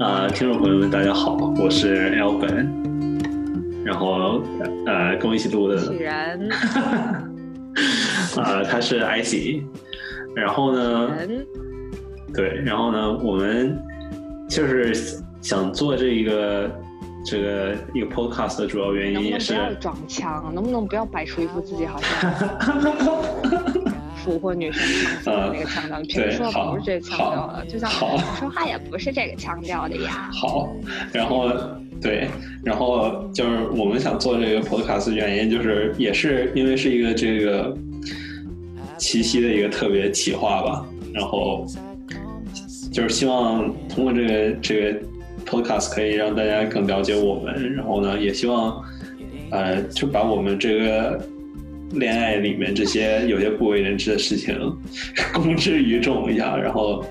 啊，听众朋友们，大家好，我是 L 本，然后呃，跟我一起录的，啊，他是 IC，然后呢，对，然后呢，我们就是想做这一个这个一个 podcast 的主要原因也是，能不要装腔？能不能不要摆出一副自己好像 俘获女生场所的那个腔调？你平时说好不是这个腔调的，就像好说话也不是这个腔调的呀。好，然后对，然后就是我们想做这个 podcast 的原因，就是也是因为是一个这个七夕的一个特别企划吧，然后就是希望通过这个这个 podcast 可以让大家更了解我们，然后呢，也希望呃就把我们这个恋爱里面这些有些不为人知的事情 公之于众一下，然后。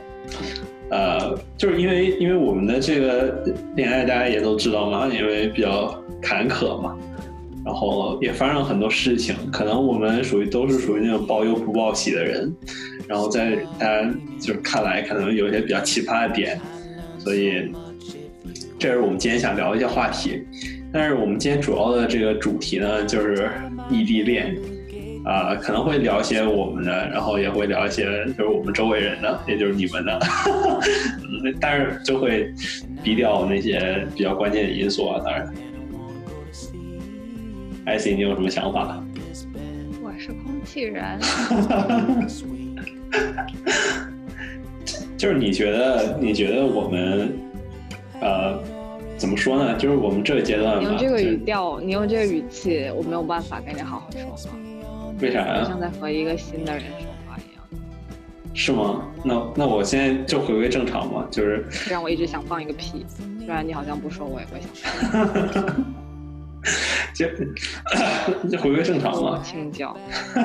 呃，就是因为因为我们的这个恋爱大家也都知道嘛，因为比较坎坷嘛，然后也发生了很多事情，可能我们属于都是属于那种报忧不报喜的人，然后在大家就是看来可能有一些比较奇葩的点，所以这是我们今天想聊一些话题。但是我们今天主要的这个主题呢，就是异地恋。啊、可能会聊一些我们的，然后也会聊一些就是我们周围人的，也就是你们的，嗯 但是就会低调那些比较关键的因素啊。当然，IC 你有什么想法？我是空气人，就是你觉得，你觉得我们，呃，怎么说呢？就是我们这个阶段，你用这个语调，你用这个语气，我没有办法跟你好好说话，为啥呀？像在和一个新的人说话一样。是吗？那那我现在就回归正常嘛，就是这让我一直想放一个屁，虽然你好像不说，我也会想。就就回归正常我嘛。请教，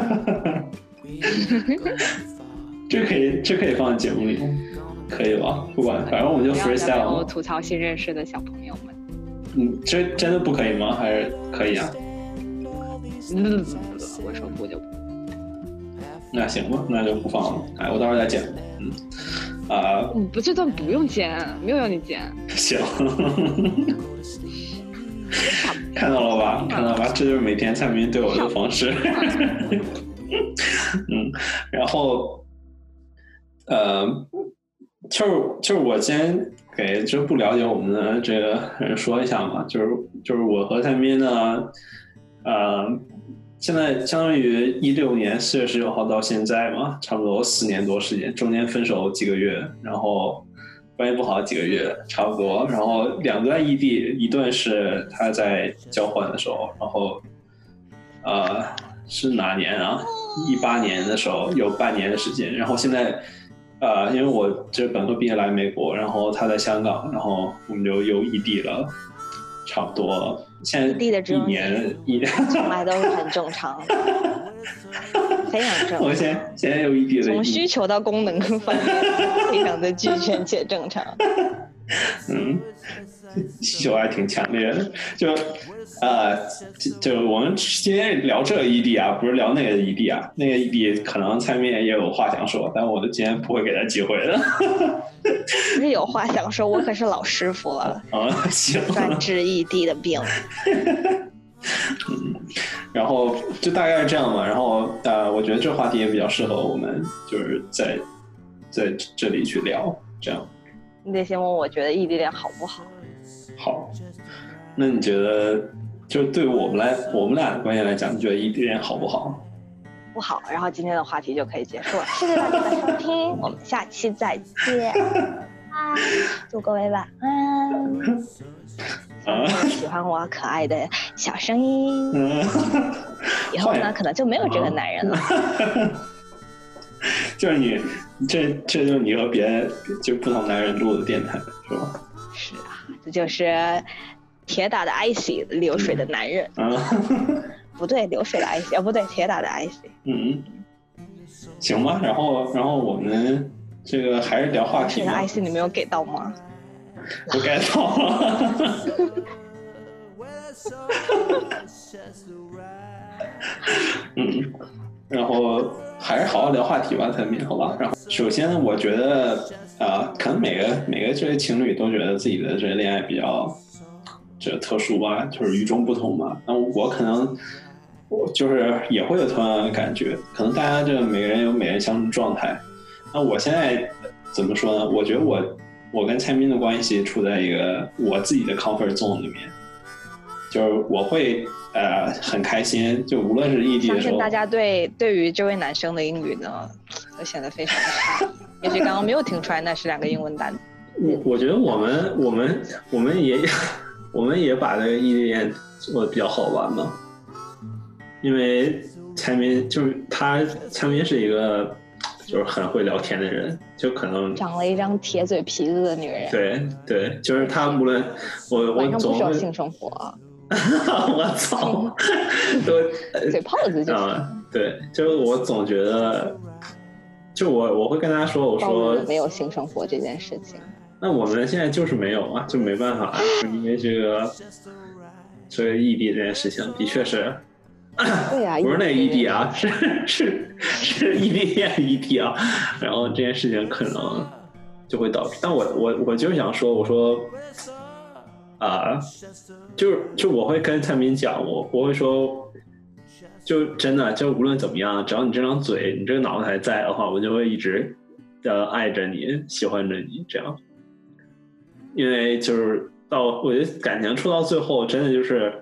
这可以这可以放在节目里？可以吧？不管，反正我们就不要再被 freestyle 我。吐槽新认识的小朋友们。嗯，这真的不可以吗？还是可以啊？嗯，我说不就不。那行吧，那就不放了。哎，我到时候再剪。嗯，啊、嗯，不，这段不用剪，没有让你剪。行。看到了吧？看到了吧？这就是每天蔡明对我的方式。嗯，然后，呃，就是就是我先给就不了解我们的这个人说一下嘛，就是就是我和蔡明呢，呃，现在相当于一六年四月十九号到现在嘛，差不多四年多时间，中间分手几个月，然后关系不好几个月，差不多，然后两段异地，一段是他在交换的时候，然后呃是哪年啊？一八年的时候有半年的时间，然后现在。呃，因为我这本科毕业来美国，然后他在香港，然后我们就又异地了，差不多现在一年一年，从来都是很正常，非常正我常。现在现在有一地的从需求到功能方面，非常的俱全且正常。嗯，需求还挺强烈的，就呃，就就我们今天聊这个异地啊，不是聊那个异地啊，那个异地可能蔡明也有话想说，但我今天不会给他机会的。不是有话想说，我可是老师傅了，啊，行，专治异地的病。嗯然后就大概是这样吧。然后呃，我觉得这话题也比较适合我们，就是在在这里去聊，这样你得先问我觉得异地恋好不好？好。那你觉得，就是对我们来，我们俩的关系来讲，你觉得异地恋好不好？不好，然后今天的话题就可以结束了。谢谢大家的收听，我们下期再见。啊，祝各位晚安。啊，喜欢我可爱的小声音，嗯，以后呢可能就没有这个男人了。就是你，这这就是你和别人就不同男人录的电台，是吧？是啊，这就是铁打的 icy 流水的男人。啊，不对，流水的 IC 啊不对，铁打的 icy。嗯，行吧。然后，然后我们这个还是聊话题的。IC 你没有给到吗？不给到了。嗯，然后还是好好聊话题吧，咱们好吧。然后首先，我觉得啊，可能每个每个这些情侣都觉得自己的这个恋爱比较这特殊吧，就是与众不同嘛。那我可能我就是也会有同样的感觉，可能大家这每个人有每个人相处状态。那我现在怎么说呢？我觉得我我跟蔡斌的关系处在一个我自己的 comfort zone 里面，就是我会呃很开心，就无论是异地的时候，大家对对于这位男生的英语呢，都显得非常差。也许刚刚没有听出来那是两个英文单词。我我觉得我们我们我们也我们也把这个异地恋做的比较好玩嘛，因为蔡明就是他，蔡明是一个。就是很会聊天的人，就可能长了一张铁嘴皮子的女人。对对，就是他无论我我总不需要性生活。我操，都 嘴炮子就行。对，就是我总觉得，就我我会跟他说，我说没有性生活这件事情。那我们现在就是没有啊，就没办法，因为这个所以异地这件事情的确是。对呀，不是那异地啊，是是是异地恋异地啊，然后这件事情可能就会导致，但我我我就是想说，我说啊，就是就我会跟蔡明讲，我我会说，就真的就无论怎么样，只要你这张嘴，你这个脑子还在的话，我就会一直的爱着你，喜欢着你，这样，因为就是到我觉得感情处到最后，真的就是。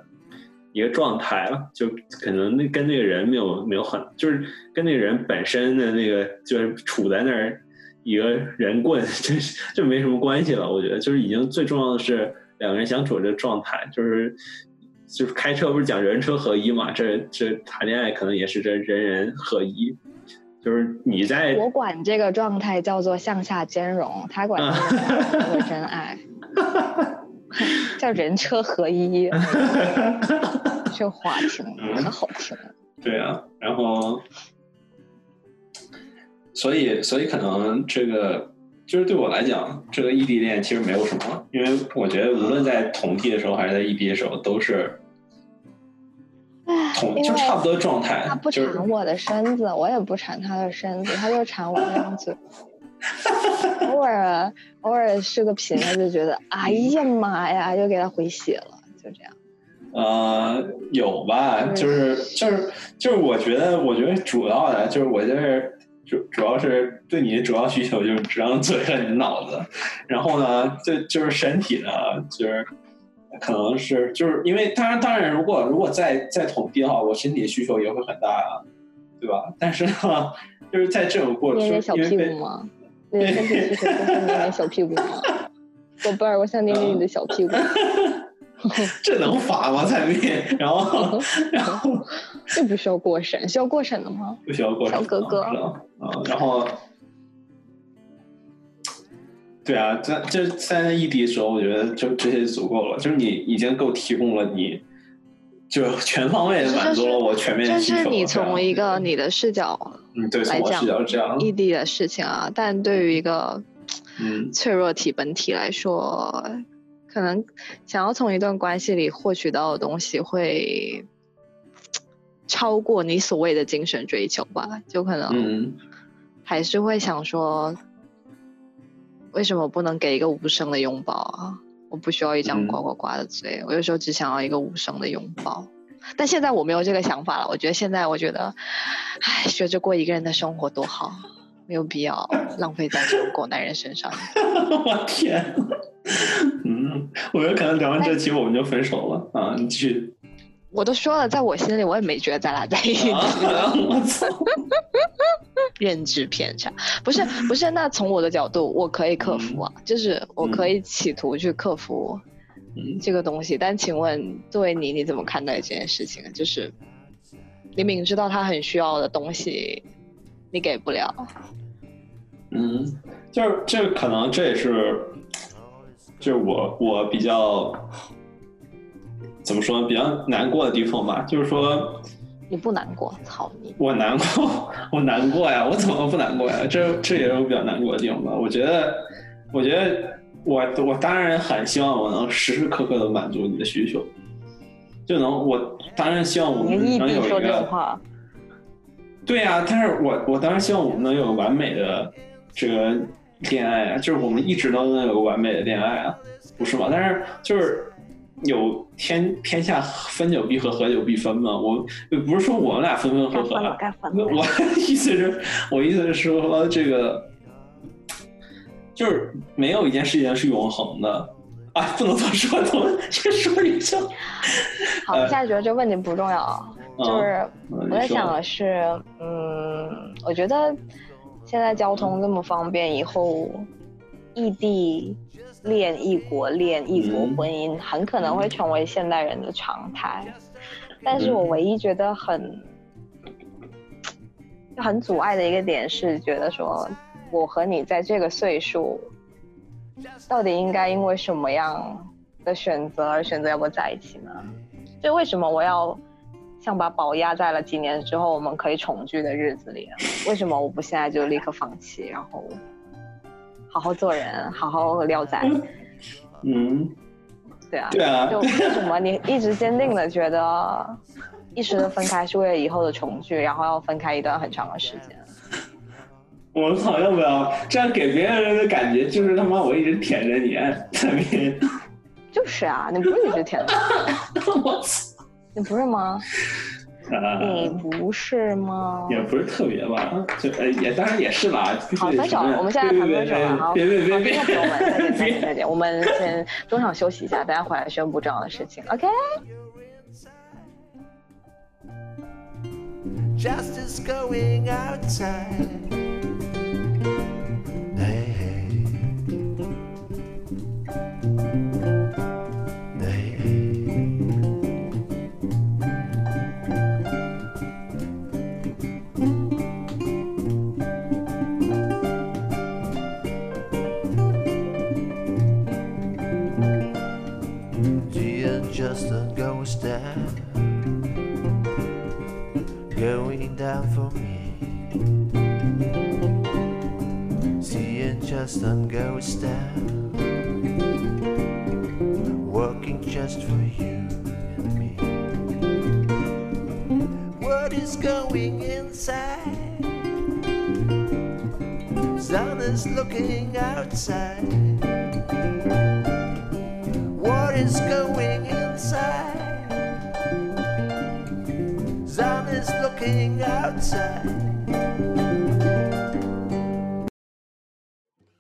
一个状态了，就可能那跟那个人没有没有很，就是跟那个人本身的那个就是处在那儿一个人棍，就就没什么关系了。我觉得就是已经最重要的是两个人相处的状态，就是就是开车不是讲人车合一嘛，这这谈恋爱可能也是这人人合一，就是你在我管这个状态叫做向下兼容，他管叫做真爱。叫人车合一，这话听的好听。对啊，然后，所以，所以可能这个就是对我来讲，这个异地恋其实没有什么，因为我觉得无论在同地的时候还是在异地的时候，都是同就差不多状态。他不缠我的身子，我也不缠他的身子，他就缠我那张嘴。偶尔偶尔视个频，他就觉得哎呀妈呀，又给他回血了，就这样。呃，有吧，就是就是就是，我觉得我觉得主要的就是我就是主主要是对你的主要需求就是这张嘴和你的脑子，然后呢，就就是身体呢，就是可能是就是因为当然当然，如果如果再再统计的话，我身体的需求也会很大啊，对吧？但是呢，就是在这种过程，捏小屁股吗？你的身体需求就是捏捏小屁股吗？宝贝儿，我想捏捏你的小屁股。这能发吗？蔡明？然后，然后这不需要过审，需要过审的吗？不需要过审。小哥哥。啊，然后，对啊，这这在异地的时候，我觉得就这些足够了，就是你已经够提供了你。就全方位的满足了我全面需求。这是你从一个你的视角，嗯，对，来讲异地的事情啊，但对于一个嗯脆弱体本体来说，可能想要从一段关系里获取到的东西会超过你所谓的精神追求吧？就可能还是会想说，为什么不能给一个无声的拥抱啊？我不需要一张呱呱呱的嘴，我有时候只想要一个无声的拥抱。但现在我没有这个想法了。我觉得现在，我觉得，唉，学着过一个人的生活多好，没有必要浪费在这种狗男人身上。我天，嗯，我觉得可能聊完这期我们就分手了啊！你继续。我都说了，在我心里，我也没觉得咱俩在一起。我操！认知偏差，不是不是。那从我的角度，我可以克服啊，就是我可以企图去克服这个东西。但请问，作为你，你怎么看待这件事情？就是你明知道他很需要的东西，你给不了。嗯，就是这可能这也是，就是我我比较。怎么说比较难过的地方吧，就是说，你不难过，操你！我难过，我难过呀，我怎么不难过呀？这这也是我比较难过的地方吧。我觉得，我觉得我我当然很希望我能时时刻刻的满足你的需求，就能我当然希望我们能有一个。对呀，但是我我当然希望我们能有完美的这个恋爱啊，就是我们一直都能有完美的恋爱啊，不是吗？但是就是有天天下分久必合，合久必分嘛。我不是说我们俩分分合合，我意思是，我意思是说这个就是没有一件事情是永恒的。啊，不能这么说，怎么先说一下？好，我现在觉得这个问题不重要，就是我在想的是，嗯，我觉得现在交通这么方便，以后异地恋、异国恋、异国婚姻很可能会成为现代人的常态。但是我唯一觉得很很阻碍的一个点是，觉得说我和你在这个岁数。到底应该因为什么样的选择而选择要不在一起呢？就为什么我要像把宝压在了几年之后我们可以重聚的日子里？为什么我不现在就立刻放弃，然后好好做人，好好聊仔？嗯，对啊，对啊，就为什么你一直坚定的觉得一时的分开是为了以后的重聚，然后要分开一段很长的时间？我操，要不要这样给别人的感觉就是他妈我一直舔着你在边。就是啊，你不是一直舔着我操，你不是吗？你不是吗？也不是特别吧，就呃也当然也是啦。好，分手，我们现在谈分手了。好，别别别别，朋友们，再见再见再见，我们先中场休息一下，大家回来宣布重要的事情。OK。Justice going outside. Just a ghost down, working just for you and me. What is going inside? Sun is looking outside. What is going inside? Sun is looking outside。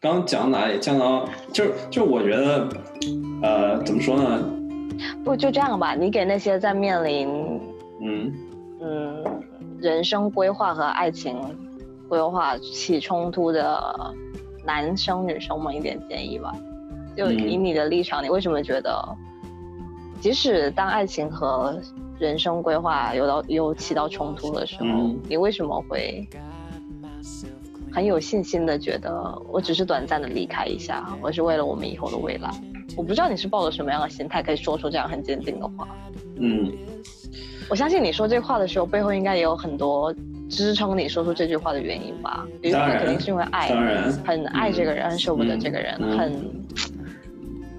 刚讲到哪里？讲到就是就我觉得，呃，怎么说呢？不就这样吧？你给那些在面临嗯嗯人生规划和爱情规划起冲突的男生女生们一点建议吧。就以你的立场，你为什么觉得？即使当爱情和人生规划有到有起到冲突的时候，你为什么会很有信心的觉得我只是短暂的离开一下，我是为了我们以后的未来？我不知道你是抱着什么样的心态可以说出这样很坚定的话。嗯，我相信你说这话的时候，背后应该也有很多支撑你说出这句话的原因吧？比如说肯定是因为爱，很爱这个人，很舍不得这个人，很。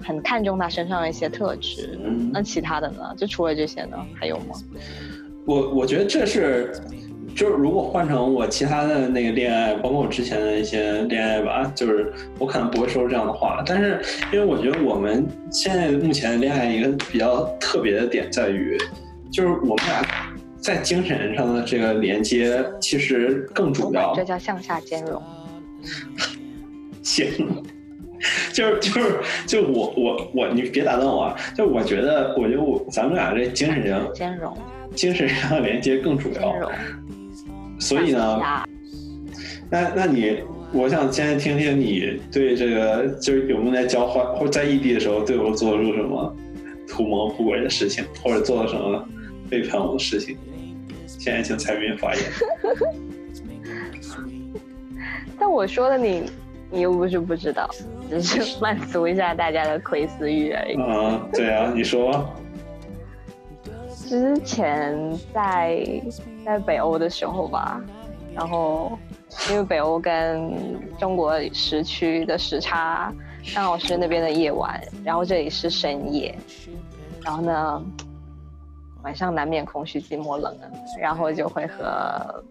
很看重他身上的一些特质，那其他的呢？就除了这些呢，还有吗？我我觉得这是，就是如果换成我其他的那个恋爱，包括我之前的一些恋爱吧，就是我可能不会说出这样的话。但是，因为我觉得我们现在目前的恋爱一个比较特别的点在于，就是我们俩在精神上的这个连接其实更主要。这叫向下兼容。行。就是就是就我我我你别打断我，啊就我觉得我觉得我咱们俩这精神上兼容，精神上连接更主要。所以呢，那那你我想先听听你对这个就是有没有在交换或在异地的时候对我做出什么图谋不轨的事情，或者做了什么背叛我的事情？现在请蔡斌发言。但我说的你。你又不是不知道，只是满足一下大家的窥私欲而已。啊，对啊，你说。之前在在北欧的时候吧，然后因为北欧跟中国时区的时差刚好是那边的夜晚，然后这里是深夜，然后呢，晚上难免空虚、寂寞、冷啊，然后就会和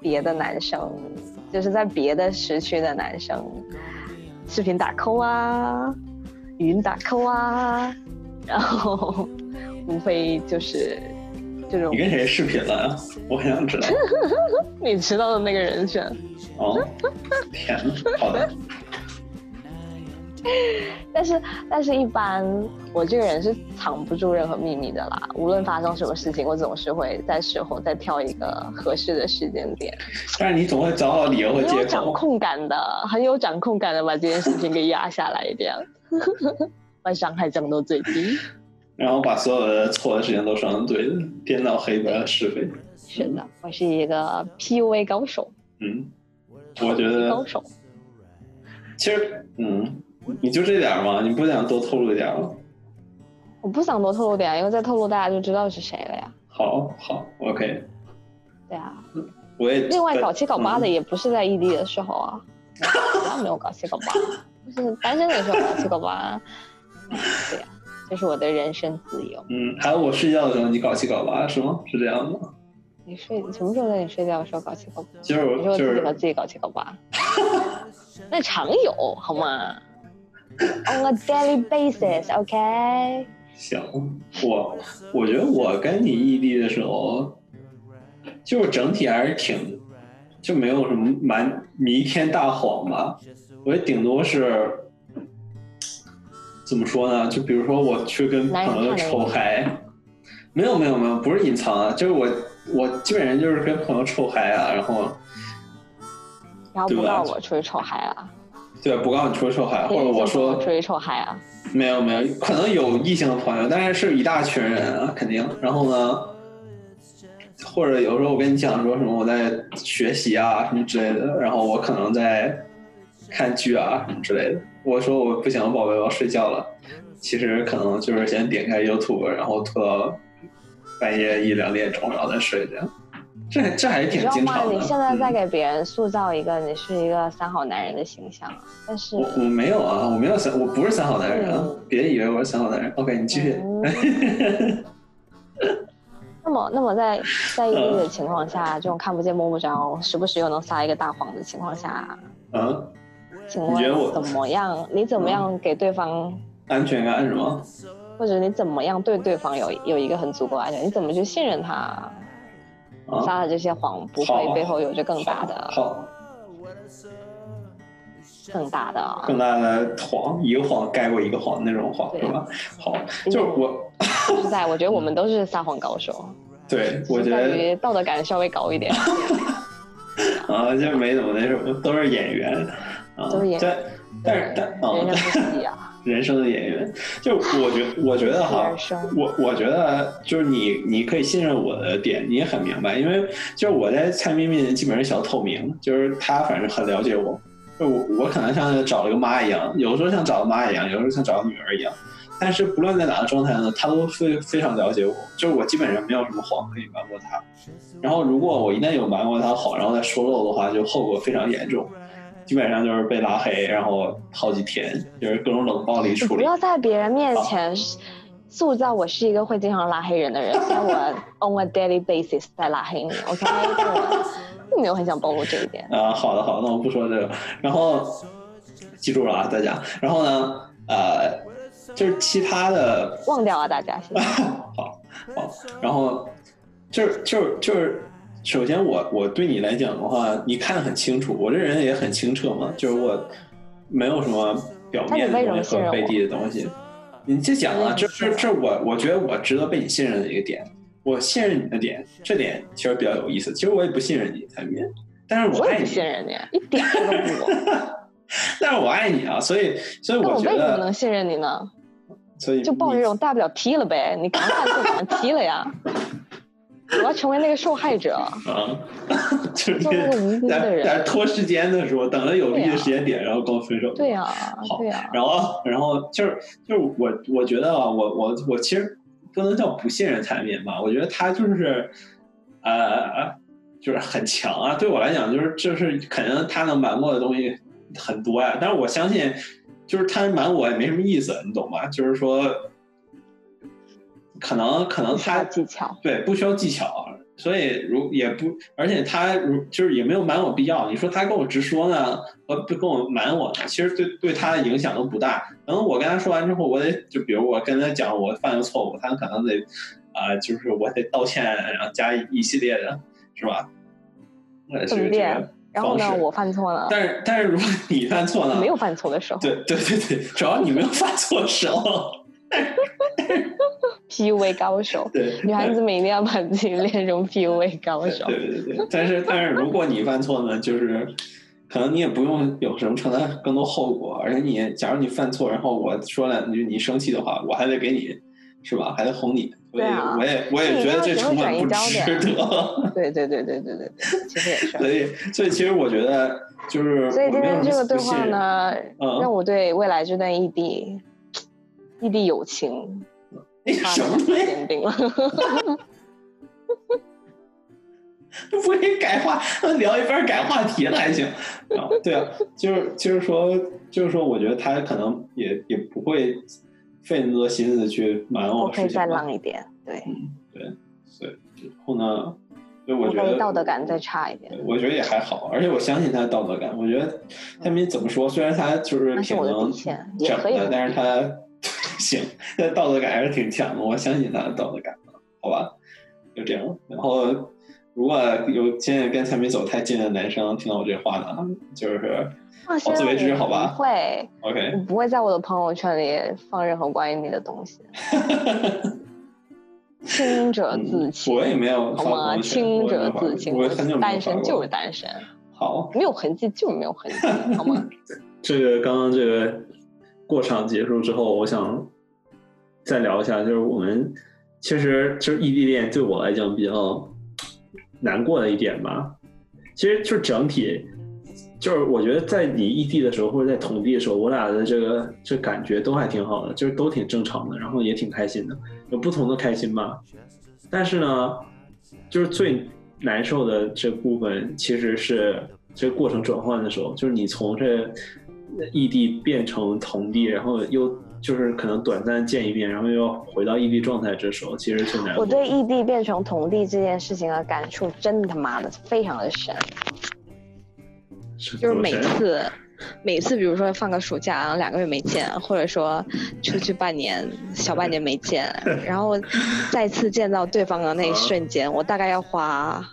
别的男生，就是在别的时区的男生视频打 call 啊，语音打 call 啊，然后 无非就是这种。你跟谁视频了呀？我很想知道。你知道的那个人选。哦，天呐，好的。但是，但是一般我这个人是藏不住任何秘密的啦。无论发生什么事情，我总是会在事后再挑一个合适的时间点。但是你总会找好理由和借口。有掌控感的，很有掌控感的把这件事情给压下来，一点 把伤害降到最低。然后把所有的错的事情都说成对的，颠倒黑白是非。是的，我是一个 PUA 高手。嗯，我觉得高手。其实，嗯。你就这点吗？你不想多透露一点吗？我不想多透露点，因为再透露大家就知道是谁了呀。好，好，OK。对啊，我也。另外，搞七搞八的也不是在异地的时候啊，没有搞七搞八，就是单身的时候搞七搞八。对呀，这是我的人身自由。嗯，还有我睡觉的时候你搞七搞八是吗？是这样的吗？你睡什么时候在你睡觉的时候搞七搞八？就是就是自己和自己搞七搞八。那常有好吗？On a daily basis, OK。行，我我觉得我跟你异地的时候，就是整体还是挺，就没有什么蛮弥天大谎吧。我也顶多是怎么说呢？就比如说我去跟朋友抽嗨，没有没有没有，不是隐藏啊，就是我我基本上就是跟朋友抽嗨啊，然后然后不告我出去抽嗨啊。对，不告诉你出去臭嗨，或者我说出去臭嗨啊？没有没有，可能有异性的朋友，但是是一大群人啊，肯定。然后呢，或者有时候我跟你讲说什么我在学习啊什么之类的，然后我可能在看剧啊什么之类的。我说我不行，宝贝，我要睡觉了。其实可能就是先点开 YouTube，然后拖到半夜一两点钟，然后再睡这样。这这还挺经常的。你现在在给别人塑造一个你是一个三好男人的形象，但是我我没有啊，我没有三，我不是三好男人啊！别以为我是三好男人。OK，你继续。那么，那么在在异地的情况下，这种看不见摸不着，时不时又能撒一个大谎的情况下，嗯，请问怎么样？你怎么样给对方安全感是吗？或者你怎么样对对方有有一个很足够安全？你怎么去信任他？撒的这些谎不会背后有着更大的，好，更大的，更大的谎，一个谎盖过一个谎那种谎，是吧？好，就是我，实在我觉得我们都是撒谎高手。对，我觉得道德感稍微高一点。啊，就没怎么那什么，都是演员，都是演员，但是但啊。人生的演员，就我觉 我觉得哈，我我觉得就是你你可以信任我的点，你也很明白，因为就是我在蔡咪咪基本上小透明，就是他反正很了解我，就我我可能像找了个妈一样，有的时候像找个妈一样，有的时候像找个女儿一样，但是不论在哪个状态呢，他都非非常了解我，就是我基本上没有什么谎可以瞒过他，然后如果我一旦有瞒过他谎，然后再说漏的话，就后果非常严重。基本上就是被拉黑，然后好几天就是各种冷暴力处理。不要在别人面前塑造我是一个会经常拉黑人的人，像我 on a daily basis 在拉黑你，OK？并没有很想暴露这一点。啊，好的好的，那我不说这个。然后记住了啊，大家。然后呢，呃，就是其他的忘掉啊，大家。好，好。然后就是就是就是。首先，我我对你来讲的话，你看得很清楚，我这人也很清澈嘛，就是我没有什么表面的东西和背地的东西。你就讲啊，这这这我我觉得我值得被你信任的一个点，我信任你的点，这点其实比较有意思。其实我也不信任你，蔡明，但是我爱你，信任你，一点都不。但是我爱你啊，所以所以我觉得。为什么能信任你呢？所以就抱着这种大不了踢了呗，你刚看就把人踢了呀。我要成为那个受害者啊！就是那个无辜的人，在拖时间的时候，等了有利的时间点，然后跟我分手。对呀，好，对呀。然后，然后就是就是我，我觉得啊，我我我其实不能叫不信任产品吧，我觉得他就是呃，就是很强啊。对我来讲，就是就是肯定他能瞒过的东西很多呀。但是我相信，就是他瞒我也没什么意思，你懂吗？就是说。可能可能他技巧对不需要技巧，所以如也不，而且他如就是也没有瞒我必要。你说他跟我直说呢，和跟我瞒我呢，其实对对他的影响都不大。可能我跟他说完之后，我得就比如我跟他讲我犯了错误，他可能得啊，就是我得道歉，然后加一系列的，是吧？分辨。然后呢，我犯错了。但是但是如果你犯错了？没有犯错的时候。对对对对，主要你没有犯错的时候。PUA 高手，对，女孩子们一定要把自己练成 PUA 高手。对对对，但是但是如果你犯错呢，就是可能你也不用有什么承担更多后果，而且你假如你犯错，然后我说两句你生气的话，我还得给你，是吧？还得哄你，所以我也我也觉得这成本不值得。对对对对对对，其实也是。所以所以其实我觉得就是，所以今天这个对话呢，让我对未来这段异地异地友情。什么坚定了？不会改话，聊一半改话题了还行啊？对啊，就是就是说，就是说，我觉得他可能也也不会费那么多心思去瞒我。可以再浪一点，对，嗯，对，所以然后呢，就我觉得道德感再差一点，我觉得也还好，而且我相信他的道德感。我觉得他们怎么说？虽然他就是挺能整的，但是他。行，他道德感还是挺强的，我相信他的道德感好吧？就这样。然后，如果有现在跟蔡明走太近的男生听到我这话呢，就是好自为之，好吧？不会，OK。我不会在我的朋友圈里放任何关于你的东西。清者自清，我也没有好吗？清者自清，单身就是单身。好，没有痕迹就是没有痕迹，好吗？这个刚刚这个。过场结束之后，我想再聊一下，就是我们其实就是异地恋对我来讲比较难过的一点吧。其实就是整体，就是我觉得在你异地的时候或者在同地的时候，我俩的这个这感觉都还挺好的，就是都挺正常的，然后也挺开心的，有不同的开心吧。但是呢，就是最难受的这部分其实是这个过程转换的时候，就是你从这。异地变成同地，然后又就是可能短暂见一面，然后又要回到异地状态，这时候其实最难。我对异地变成同地这件事情的感触，真他妈的非常的深。就是每次，每次，比如说放个暑假，然后两个月没见，或者说出去半年、小半年没见，然后再次见到对方的那一瞬间，我大概要花。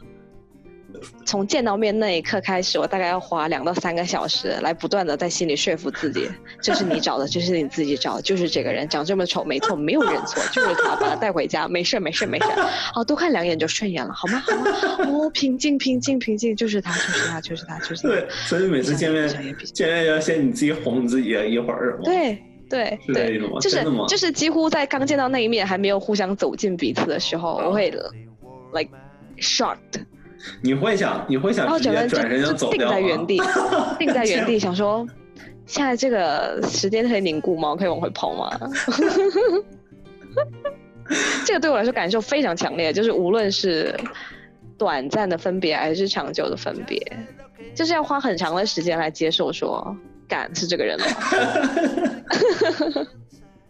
从见到面那一刻开始，我大概要花两到三个小时来不断的在心里说服自己，这是你找的，这是你自己找的，就是这个人长这么丑，没错，没有认错，就是他，把他带回家，没事没事没事，好，多看两眼就顺眼了，好吗？好吗？哦，平静平静平静，就是他，就是他，就是他，就是。对，所以每次见面，见面要先你自己哄自己一会儿，对对对，就是就是几乎在刚见到那一面还没有互相走近彼此的时候，我会 like shocked。你会想，你会想直接转身就走掉定在原地，定在原地，想说，现在这个时间可以凝固吗？可以往回跑吗？这个对我来说感受非常强烈，就是无论是短暂的分别还是长久的分别，就是要花很长的时间来接受说，感是这个人吗？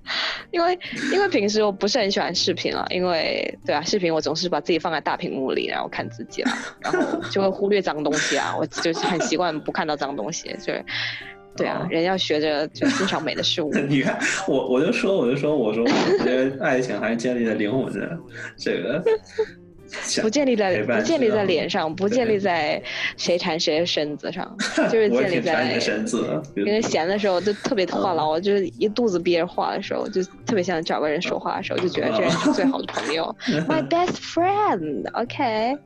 因为因为平时我不是很喜欢视频啊，因为对啊，视频我总是把自己放在大屏幕里，然后看自己啊，然后就会忽略脏东西啊，我就是很习惯不看到脏东西，就是对啊，人要学着就欣赏美的事物。你看我我就说我就说我说我觉得爱情还是建立在灵魂的这个。不建立在不建立在脸上，不建立在谁缠谁的身子上，就是建立在身子。因为闲的时候就特别话痨，就是一肚子憋着话的时候，就特别想找个人说话的时候，就觉得这人是最好的朋友，My best friend，OK。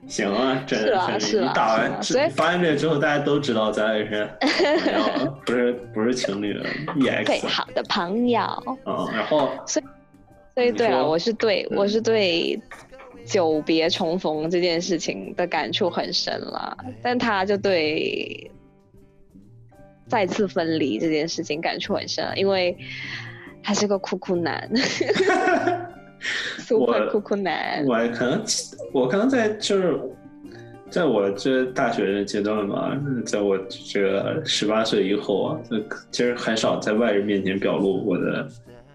行啊，真的是你打完发现这个之后，大家都知道咱俩是不是不是情侣了，EX 最好的朋友。嗯，然后。所以对啊，我是对我是对久别重逢这件事情的感触很深了，但他就对再次分离这件事情感触很深，因为他是个酷酷男，super 酷酷男。我可能我可能在就是在我这大学的阶段嘛，在我这个十八岁以后啊，其实很少在外人面前表露我的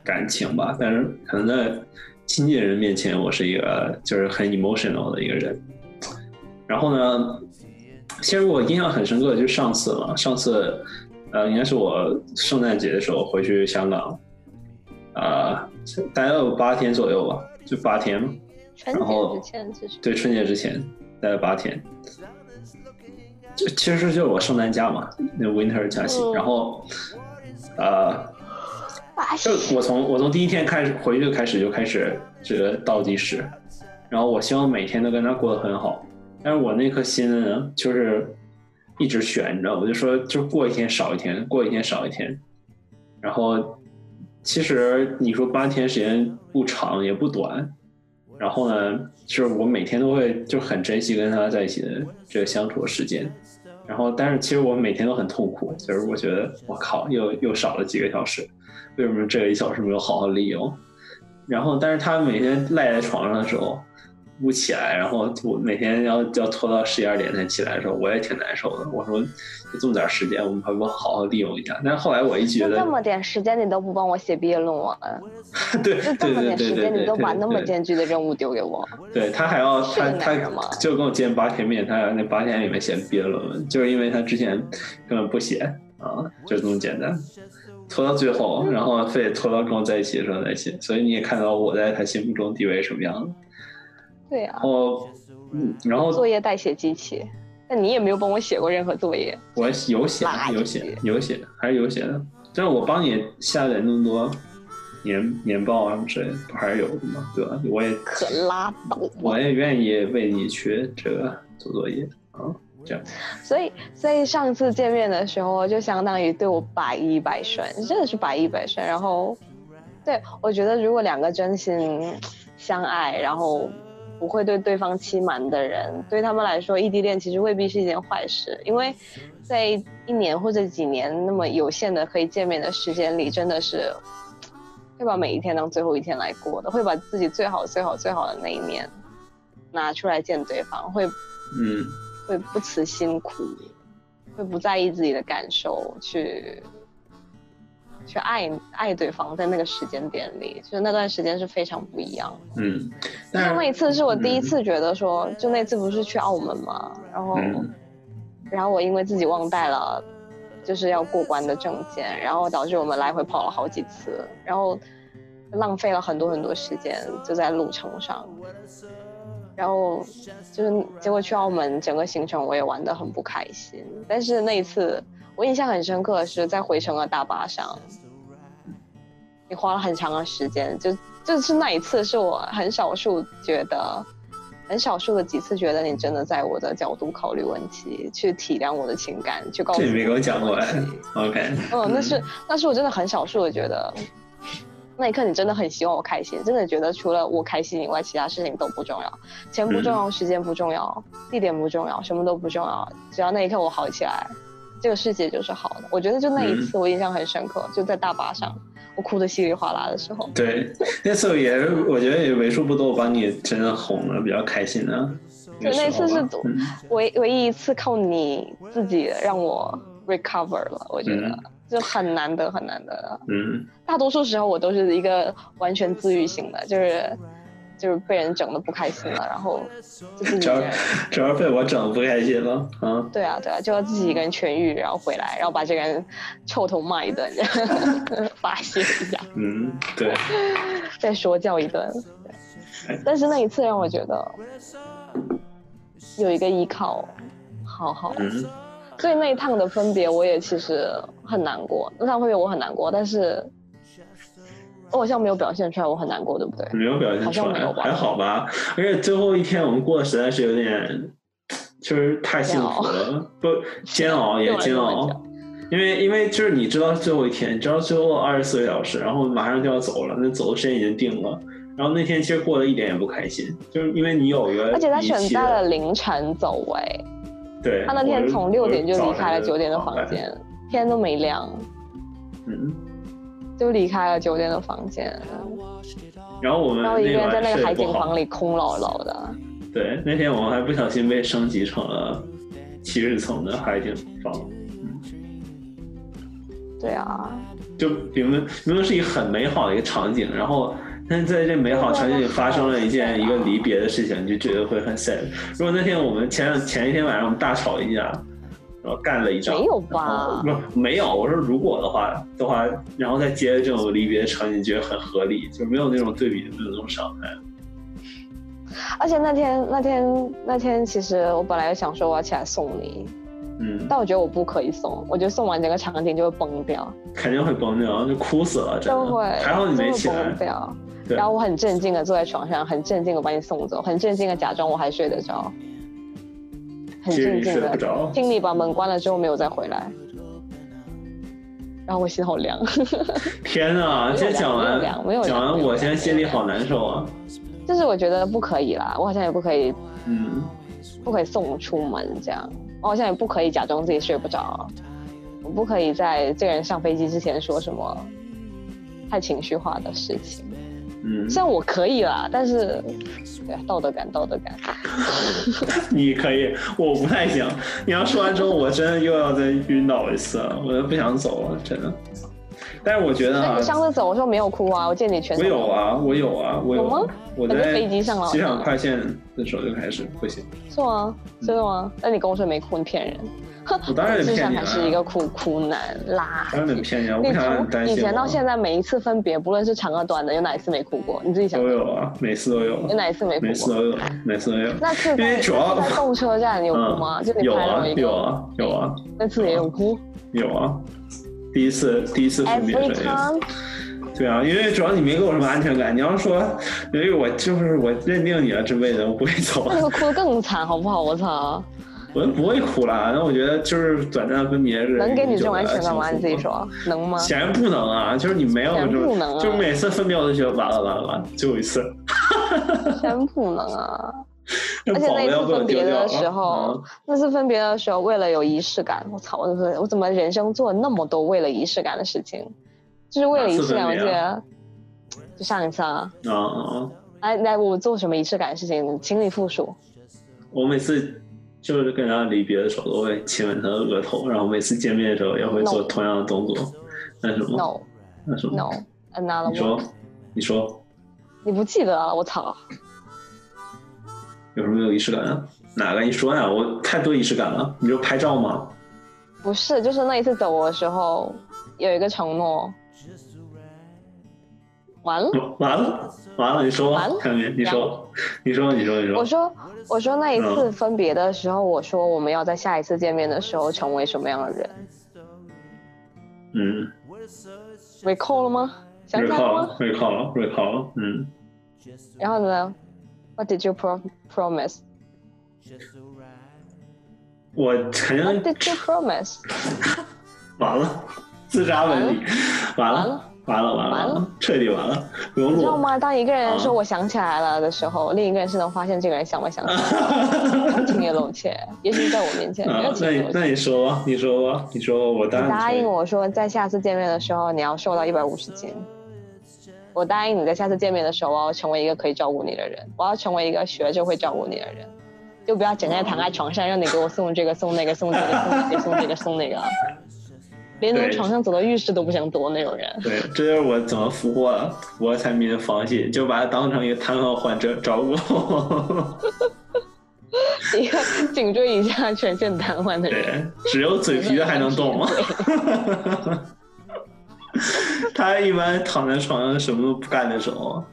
感情吧。但是可能在亲近人面前，我是一个就是很 emotional 的一个人。然后呢，其实我印象很深刻，就是上次嘛，上次呃，应该是我圣诞节的时候回去香港，啊，待了有八天左右吧，就八天。春节之前，对春节之前待了八天，就其实就是我圣诞假嘛，那 winter 假期。然后，呃，就我从我从第一天开始回去开始就开始这个倒计时，然后我希望每天都跟他过得很好。但是我那颗心呢，就是一直悬着，我就说就过一天少一天，过一天少一天。然后，其实你说八天时间不长也不短。然后呢，就是我每天都会就很珍惜跟他在一起的这个相处的时间。然后，但是其实我每天都很痛苦，就是我觉得我靠，又又少了几个小时，为什么这一小时没有好好利用？然后，但是他每天赖在床上的时候。不起来，然后我每天要要拖到十一二点才起来的时候，我也挺难受的。我说，就这么点时间，我们还不好好利用一下？但是后来我一觉得，这么点时间你都不帮我写毕业论文，对，就这么点时间你都把那么艰巨的任务丢给我，对他还要他他就跟我见八天面，他那八天里面写毕业论文，就是因为他之前根本不写啊，就这么简单，拖到最后，然后非得拖到跟我在一起的时候再写，所以你也看到我在他心目中地位什么样子。对呀，哦，嗯，然后作业代写机器，但你也没有帮我写过任何作业。我有写，有写，有写，还是有写的。但是我帮你下载那么多年年报啊什么之类的，不还是有的吗？对吧？我也可拉倒，我也愿意为你去这个做作业啊，这样。所以，所以上次见面的时候，就相当于对我百依百顺，真的是百依百顺。然后，对我觉得，如果两个真心相爱，然后。不会对对方欺瞒的人，对他们来说，异地恋其实未必是一件坏事，因为在一年或者几年那么有限的可以见面的时间里，真的是会把每一天当最后一天来过的，会把自己最好最好最好的那一面拿出来见对方，会嗯，会不辞辛苦，会不在意自己的感受去。去爱爱对方，在那个时间点里，就那段时间是非常不一样。嗯，那那一次是我第一次觉得说，就那次不是去澳门嘛，然后，然后我因为自己忘带了，就是要过关的证件，然后导致我们来回跑了好几次，然后浪费了很多很多时间就在路程上，然后就是结果去澳门整个行程我也玩得很不开心，但是那一次。我印象很深刻的是在回程的大巴上，你花了很长的时间，就就是那一次是我很少数觉得，很少数的几次觉得你真的在我的角度考虑问题，去体谅我的情感，去告诉你没跟我讲过，OK，嗯，那是那是我真的很少数的觉得，那一刻你真的很希望我开心，真的觉得除了我开心以外，其他事情都不重要，钱不重要，时间不重要，地点不重要，什么都不重要，只要那一刻我好起来。这个世界就是好的，我觉得就那一次我印象很深刻，就在大巴上，我哭的稀里哗啦的时候。对，那次也我觉得也为数不多把你真的哄了，比较开心的。就那次是唯唯一一次靠你自己让我 recover 了，我觉得就很难得很难得。嗯，大多数时候我都是一个完全自愈型的，就是。就是被人整的不开心了，然后就自己主要被我整不开心了，啊，对啊对啊，就要自己一个人痊愈，然后回来，然后把这个人臭头骂一顿，发泄一下，嗯，对，再说教一顿，但是那一次让我觉得有一个依靠，好好，所以那一趟的分别我也其实很难过，那趟分别我很难过，但是。我好像没有表现出来，我很难过，对不对？没有表现出来，还好吧。而且最后一天我们过得实在是有点，就是太幸福了，不煎熬 也煎熬。因为因为就是你知道最后一天，你知道最后二十四个小时，然后马上就要走了，那走的时间已经定了。然后那天其实过得一点也不开心，就是因为你有一个，而且他选在了凌晨走，哎，对，他那天从六点就离开了酒店的房间，天都没亮，嗯。就离开了酒店的房间，然后我们然后一个人在那个海景房里空落落的。对，那天我们还不小心被升级成了七十层的海景房。对啊，就明明明明是一个很美好的一个场景，然后但是在这美好场景里发生了一件一个离别的事情，你就觉得会很 sad。如果那天我们前前一天晚上我们大吵一架，然后干了一仗，没有吧？不，没有。我说如果的话的话，然后再接着这种离别的场景，觉得很合理，就没有那种对比，没有那种伤害。而且那天那天那天，其实我本来想说我要起来送你。嗯，但我觉得我不可以送，我觉得送完整个场景就会崩掉，肯定会崩掉，就哭死了，真的。会，还好你没起来。崩掉。然后我很镇静的坐在床上，很镇静的把你送走，很镇静的假装我还睡得着，很镇静的听你把门关了之后没有再回来，然后我心好凉。天哪，这讲完讲完，我现在心里好难受啊。就是我觉得不可以啦，我好像也不可以，嗯，不可以送出门这样。我好像也不可以假装自己睡不着，我不可以在这个人上飞机之前说什么太情绪化的事情。嗯，虽然我可以啦，但是对道德感，道德感。你可以，我不太行。你要说完之后，我真的又要再晕倒一次，我都不想走了，真的。但是我觉得啊，你上次走的时候没有哭啊？我见你全。我有啊，我有啊，我有吗？我在飞机上了，机场快线的时候就开始不行。是吗？真的吗？那你跟我说没哭，你骗人。我当然骗你还是一个哭哭男啦。当然骗你啊！我不想让你担心。以前到现在，每一次分别，不论是长和短的，有哪一次没哭过？你自己想。都有啊，每次都有。有哪一次没哭过？每次都有，每次都有。那次因为主要在动车站有哭吗？就你拍了一个。有啊，有啊。那次也有哭。有啊。第一次，第一次分别时候，对啊，因为主要你没给我什么安全感。你要说，因为我就是我认定你了，这辈子我不会走。那 会哭的更惨，好不好？我操！我不会哭了。那我觉得就是短暂分别是能给你这种安全感吗？你自己说能吗？显然不能啊！就是你没有这种，不能啊！就每次分别我都觉得完了完了完了，最后一次。真不能啊！而且那一次分别的时候，那次分别的时候，为了有仪式感，我操！我我怎么人生做了那么多为了仪式感的事情？就是为了仪式感，我记得就上一次啊。啊啊！来来，我做什么仪式感的事情，请你复述。我每次就是跟他离别的时候，都会亲吻他的额头，然后每次见面的时候也会做同样的动作。那什么？No。那什么？No，another。你说，你说。你不记得了？我操！有什么有仪式感啊？哪个？你说呀？我太多仪式感了。你就拍照吗？不是，就是那一次走的时候有一个承诺。完了，完了，完了！你说，看没？你说，你说，你说，你说。我说，我说那一次分别的时候，我说我们要在下一次见面的时候成为什么样的人？嗯。recall 了吗？想起来了吗？recall 了，recall 了，嗯。然后呢？What did you pro promise? 我肯定。What did you promise? 完了，自杀问题，完了，完了，完了，完了，彻底完了，不用录。你知道吗？当一个人说我想起来了的时候，另一个人是能发现这个人想不想起来，情也露怯，也许在我面前没有情也露那你说吧，你说吧，你说，我答答应我说，在下次见面的时候，你要瘦到一百五十斤。我答应你在下次见面的时候，我要成为一个可以照顾你的人，我要成为一个学着会照顾你的人，就不要整天躺在床上，让你给我送这个送那个送这个送这个送这个送那个，连从床上走到浴室都不想躲那种人。对，这就是我怎么俘获俘获产品的防线，就把他当成一个瘫痪患者照顾。一个颈椎以下全线瘫痪的人，只有嘴皮子还能动吗？他一般躺在床上什么都不干的时候，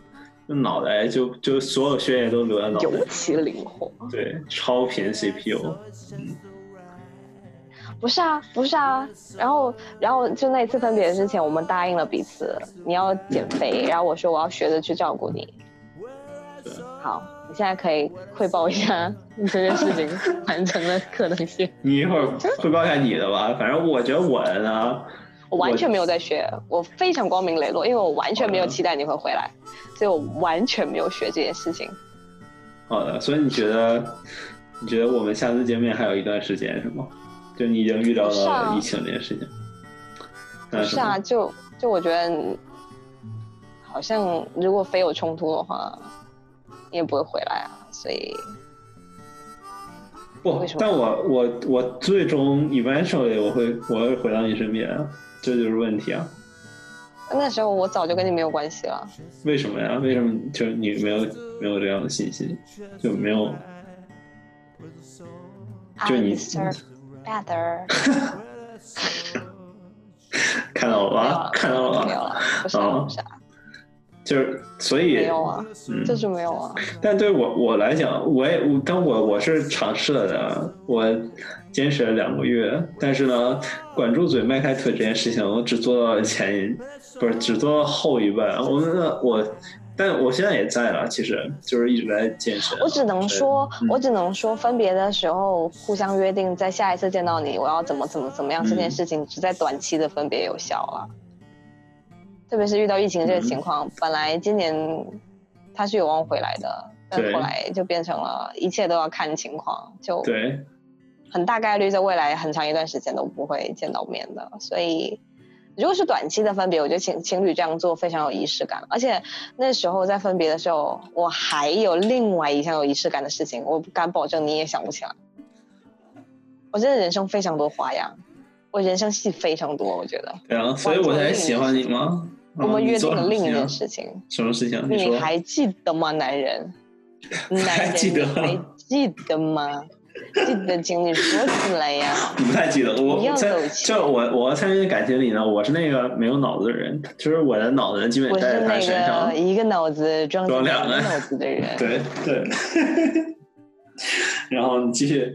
就脑袋就就所有血液都流在脑袋，尤其灵活。对，超频 CPU。嗯，不是啊，不是啊。然后，然后就那一次分别之前，我们答应了彼此，你要减肥，然后我说我要学着去照顾你。好，你现在可以汇报一下你这件事情完成的可能性。你一会儿汇报一下你的吧，反正我觉得我的呢。我完全没有在学，我非常光明磊落，因为我完全没有期待你会回来，所以我完全没有学这件事情。好的，所以你觉得，你觉得我们下次见面还有一段时间是吗？就你已经遇到了疫情这件事情。是啊，就就我觉得，好像如果非有冲突的话，你也不会回来啊，所以不，但我我我最终 eventually 我会我会回到你身边，这就是问题啊。那时候我早就跟你没有关系了。为什么呀？为什么就你没有没有这样的信心？就没有？就你。Better。看到了吧？看到了。没有了。啊。就是，所以没有啊，就是没有啊。但对我我来讲，我也我，但我我是尝试了的，我坚持了两个月。但是呢，管住嘴迈开腿这件事情，我只做到了前，不是只做到后一半。我那我，但我现在也在了，其实就是一直在健身。我只能说，我只能说，分别的时候互相约定，在下一次见到你，我要怎么怎么怎么样，这件事情只在短期的分别有效了。特别是遇到疫情这个情况，本来今年他是有望回来的，但后来就变成了一切都要看情况，就对，很大概率在未来很长一段时间都不会见到面的。所以，如果是短期的分别，我觉得情情侣这样做非常有仪式感。而且那时候在分别的时候，我还有另外一项有仪式感的事情，我不敢保证你也想不起来。我真的人生非常多花样，我人生戏非常多，我觉得。对啊，所以我才喜欢你吗？我们约定了另一件事情，什么事情？你还记得吗，男人？还记得？还记得吗？记得，请你说出来呀！你不太记得，我在就我我参与感情里呢，我是那个没有脑子的人，就是我的脑子基本在他身上，一个脑子装两个脑子的人，对对。然后你继续。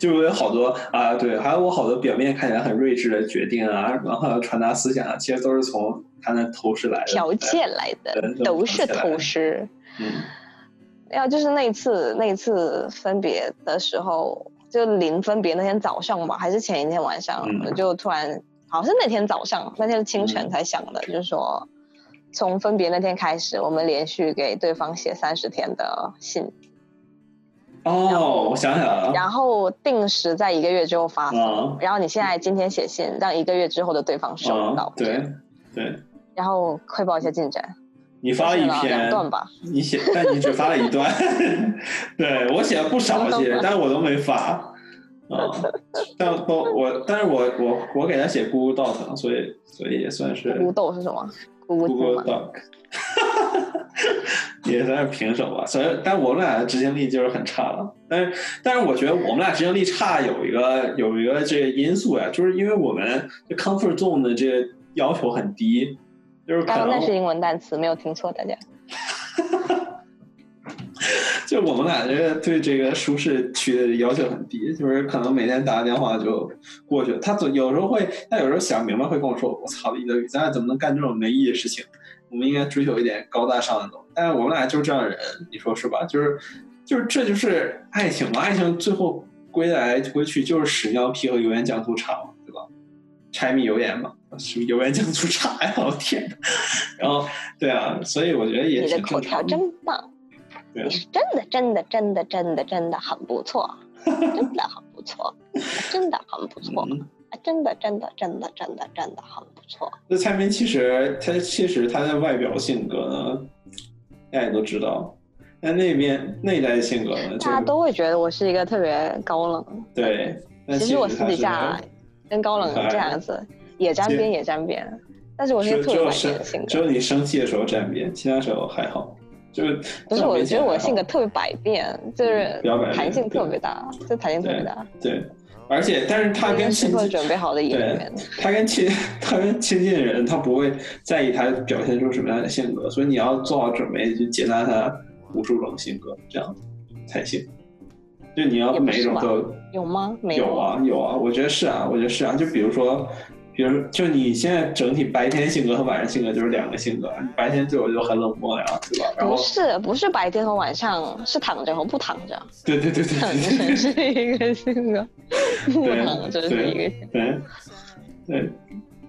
就有好多啊，对，还有我好多表面看起来很睿智的决定啊，然后传达思想啊，其实都是从他那偷师来的，条件来的，都是偷师。嗯，要就是那次那次分别的时候，就临分别那天早上吧，还是前一天晚上，我就突然好像是那天早上，那天清晨才想的，就是说从分别那天开始，我们连续给对方写三十天的信。哦，我想起来了。然后定时在一个月之后发送，然后你现在今天写信，让一个月之后的对方收到。对对。然后汇报一下进展。你发了一篇两段吧？你写，但你只发了一段。对我写了不少些，但是我都没发。啊，但不我，但是我我我给他写 Google Doc，所以所以也算是。Google 是什么？Google Doc。也算是平手吧，所以，但我们俩的执行力就是很差了。但是，但是我觉得我们俩执行力差有一个有一个这个因素呀，就是因为我们这 comfort zone 的这个要求很低，就是刚刚那是英文单词，没有听错，大家。就我们俩这个对这个舒适区的要求很低，就是可能每天打个电话就过去了。他总有时候会，他有时候想明白会跟我说：“我操，李德宇，咱俩怎么能干这种没意义的事情？”我们应该追求一点高大上的东西，但是我们俩就是这样的人，你说是吧？就是，就是这就是爱情嘛，爱情最后归来归去就是屎尿屁和油盐酱醋茶嘛，对吧？柴米油盐嘛，是油盐酱醋茶呀！我天，然后对啊，所以我觉得也你的口条真棒，你是真的真的真的真的 真的很不错，真的很不错，真的很不错。真的，真的，真的，真的，真的很不错。那蔡明其实他其实他的外表性格呢，大家也都知道。那那边内在的性格呢，大家都会觉得我是一个特别高冷。对，其实我私底下跟高冷这样子 也沾边，也沾边。但是我是特别百变的性格。只有你生气的时候沾边，其他时候还好。就是不是，我觉得我性格特别百变，就是弹性特别大，就弹性特别大。对。而且，但是他跟亲近准备好的演员，他跟亲他跟亲近的人，他不会在意他表现出什么样的性格，所以你要做好准备去接纳他无数种性格，这样才行。就你要每一种都有吗？没有啊，有啊，我觉得是啊，我觉得是啊。就比如说。比如，就你现在整体白天性格和晚上性格就是两个性格，白天对我就很冷漠呀，对吧？不是，不是白天和晚上，是躺着和不躺着。对对对对，躺着是一个性格，不躺着是一个性格。对对，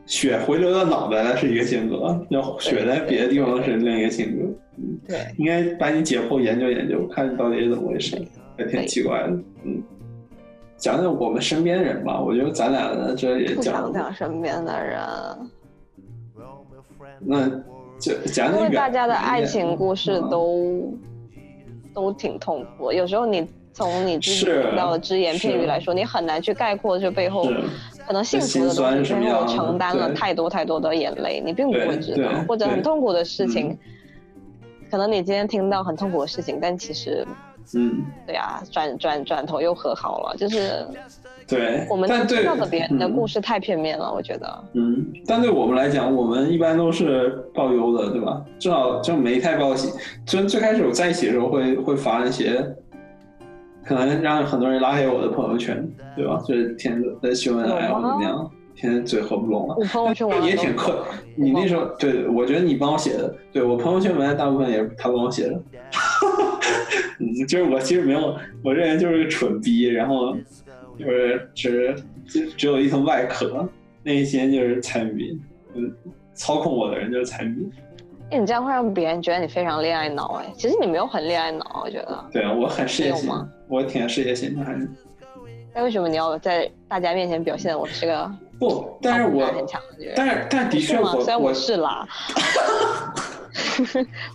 血回流到脑袋了是一个性格，要血在别的地方是另一个性格。嗯，对，应该把你解剖研究研究，看到底是怎么回事，还挺奇怪的。嗯。讲讲我们身边人吧，我觉得咱俩呢，这也讲讲身边的人。那就讲讲。因为大家的爱情故事都都挺痛苦，有时候你从你自己听到的只言片语来说，你很难去概括这背后可能幸福的东西背后承担了太多太多的眼泪，你并不会知道，或者很痛苦的事情，可能你今天听到很痛苦的事情，但其实，嗯，对啊，转转转头又和好了，就是。对，我们听到的别人的故事太片面了，我觉得。嗯，但对我们来讲，我们一般都是报忧的，对吧？至少就没太报喜。最最开始我在一起的时候，会会发一些，可能让很多人拉黑我的朋友圈，对吧？就是天天在秀恩爱或怎么样，天天嘴合不拢了。我朋友圈文也挺客，你那时候对，我觉得你帮我写的，对我朋友圈文案大部分也是他帮我写的。就是我其实没有，我这人就是个蠢逼，然后。就是只只只有一层外壳，内心就是财迷，嗯，操控我的人就是财迷。哎，你这样会让别人觉得你非常恋爱脑哎，其实你没有很恋爱脑，我觉得。对啊，我很事业心，我挺事业心的，还是。那为什么你要在大家面前表现我是个不？但是我，但是但的确我虽然我是啦。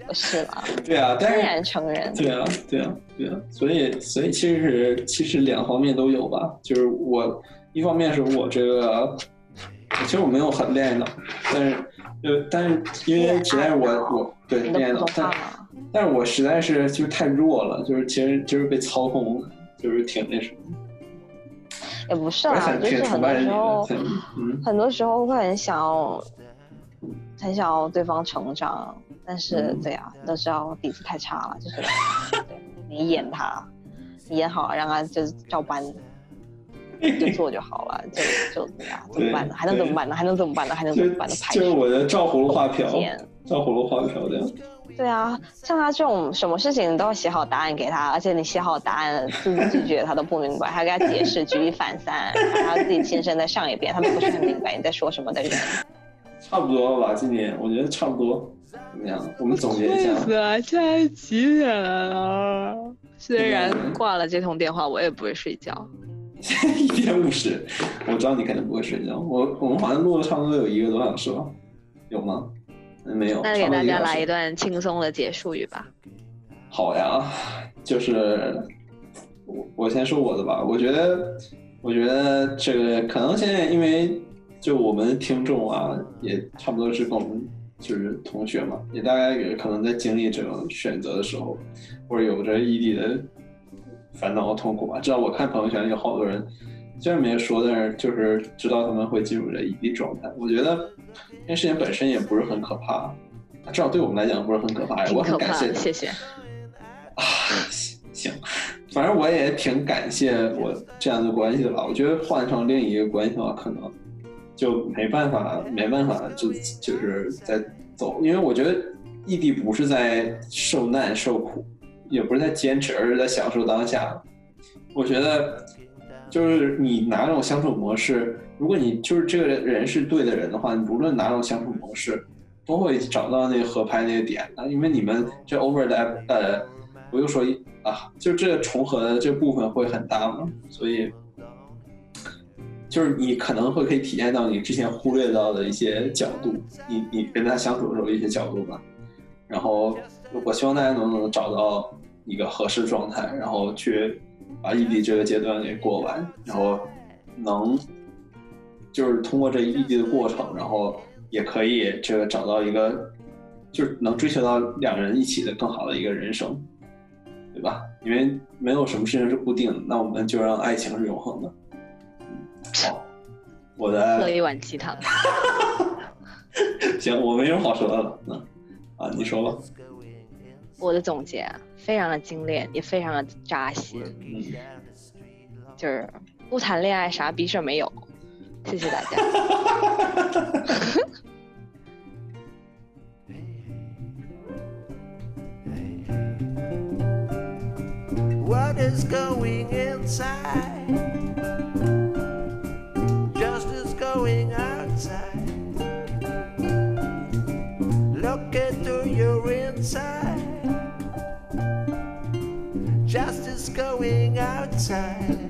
我是了，对啊，当然承认，对啊，对啊，对啊，所以，所以其实是其实两方面都有吧，就是我一方面是我这个，其实我没有很恋爱脑，但是，就但是因为实在是我我对恋爱脑，但但是我实在是就是太弱了，就是其实就是被操控，就是挺那什么。也不是啊，就是很多时候，很多时候会很想要，很想要对方成长。但是，对啊，都知道底子太差了，就是对你演他，你演好了，让他就是照搬，就 做就好了，就就对啊，怎么办呢？还能怎么办呢？还能怎么办呢？还能怎么办呢？就是我的照葫芦画瓢，照葫芦画瓢这样。对啊，像他这种什么事情都要写好答案给他，而且你写好答案字字句句他都不明白，还给他解释，举一反三，还要自己亲身再上一遍，他们不是很明白你在说什么的人。差不多了吧？今年我觉得差不多。怎么样？我们总结一下。死了！现在几点了？虽然挂了这通电话，我也不会睡觉。一点五十，我知道你肯定不会睡觉。我我们好像录了差不多有一个多小时吧，有吗？没有。那给大家来一段轻松的结束语吧。好呀，就是我我先说我的吧。我觉得，我觉得这个可能现在因为就我们听众啊，也差不多是跟我们。就是同学嘛，也大概也可能在经历这种选择的时候，或者有着异地的烦恼和痛苦吧。至少我看朋友圈有好多人，虽然没有说，但是就是知道他们会进入这异地状态。我觉得这件事情本身也不是很可怕，至少对我们来讲不是很可怕。我很感谢，谢谢。啊，行，反正我也挺感谢我这样的关系的吧。我觉得换成另一个关系的话，可能。就没办法，没办法，就就是在走，因为我觉得异地不是在受难受苦，也不是在坚持，而是在享受当下。我觉得，就是你哪种相处模式，如果你就是这个人是对的人的话，你无论哪种相处模式，都会找到那个合拍那个点那，因为你们这 overlap，呃，我又说啊，就这重合的这部分会很大嘛，所以。就是你可能会可以体验到你之前忽略到的一些角度，你你跟他相处的时候一些角度吧。然后我希望大家能能找到一个合适状态，然后去把异地这个阶段给过完，然后能就是通过这异地的过程，然后也可以这个找到一个就是能追求到两人一起的更好的一个人生，对吧？因为没有什么事情是固定的，那我们就让爱情是永恒的。好，我的喝一碗鸡汤。行，我没什么好说的了。嗯，啊，你说吧。我的总结非常的精炼，也非常的扎心。嗯，就是不谈恋爱啥逼事儿没有。谢谢大家。What is going inside? Going outside.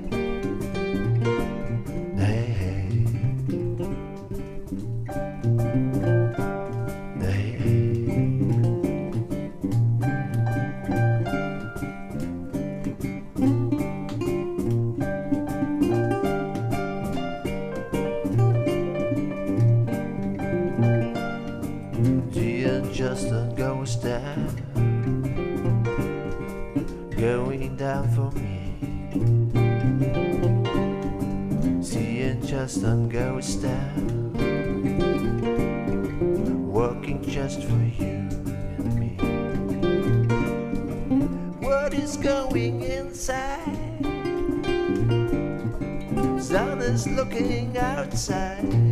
Just for you and me. What is going inside? Sun is looking outside.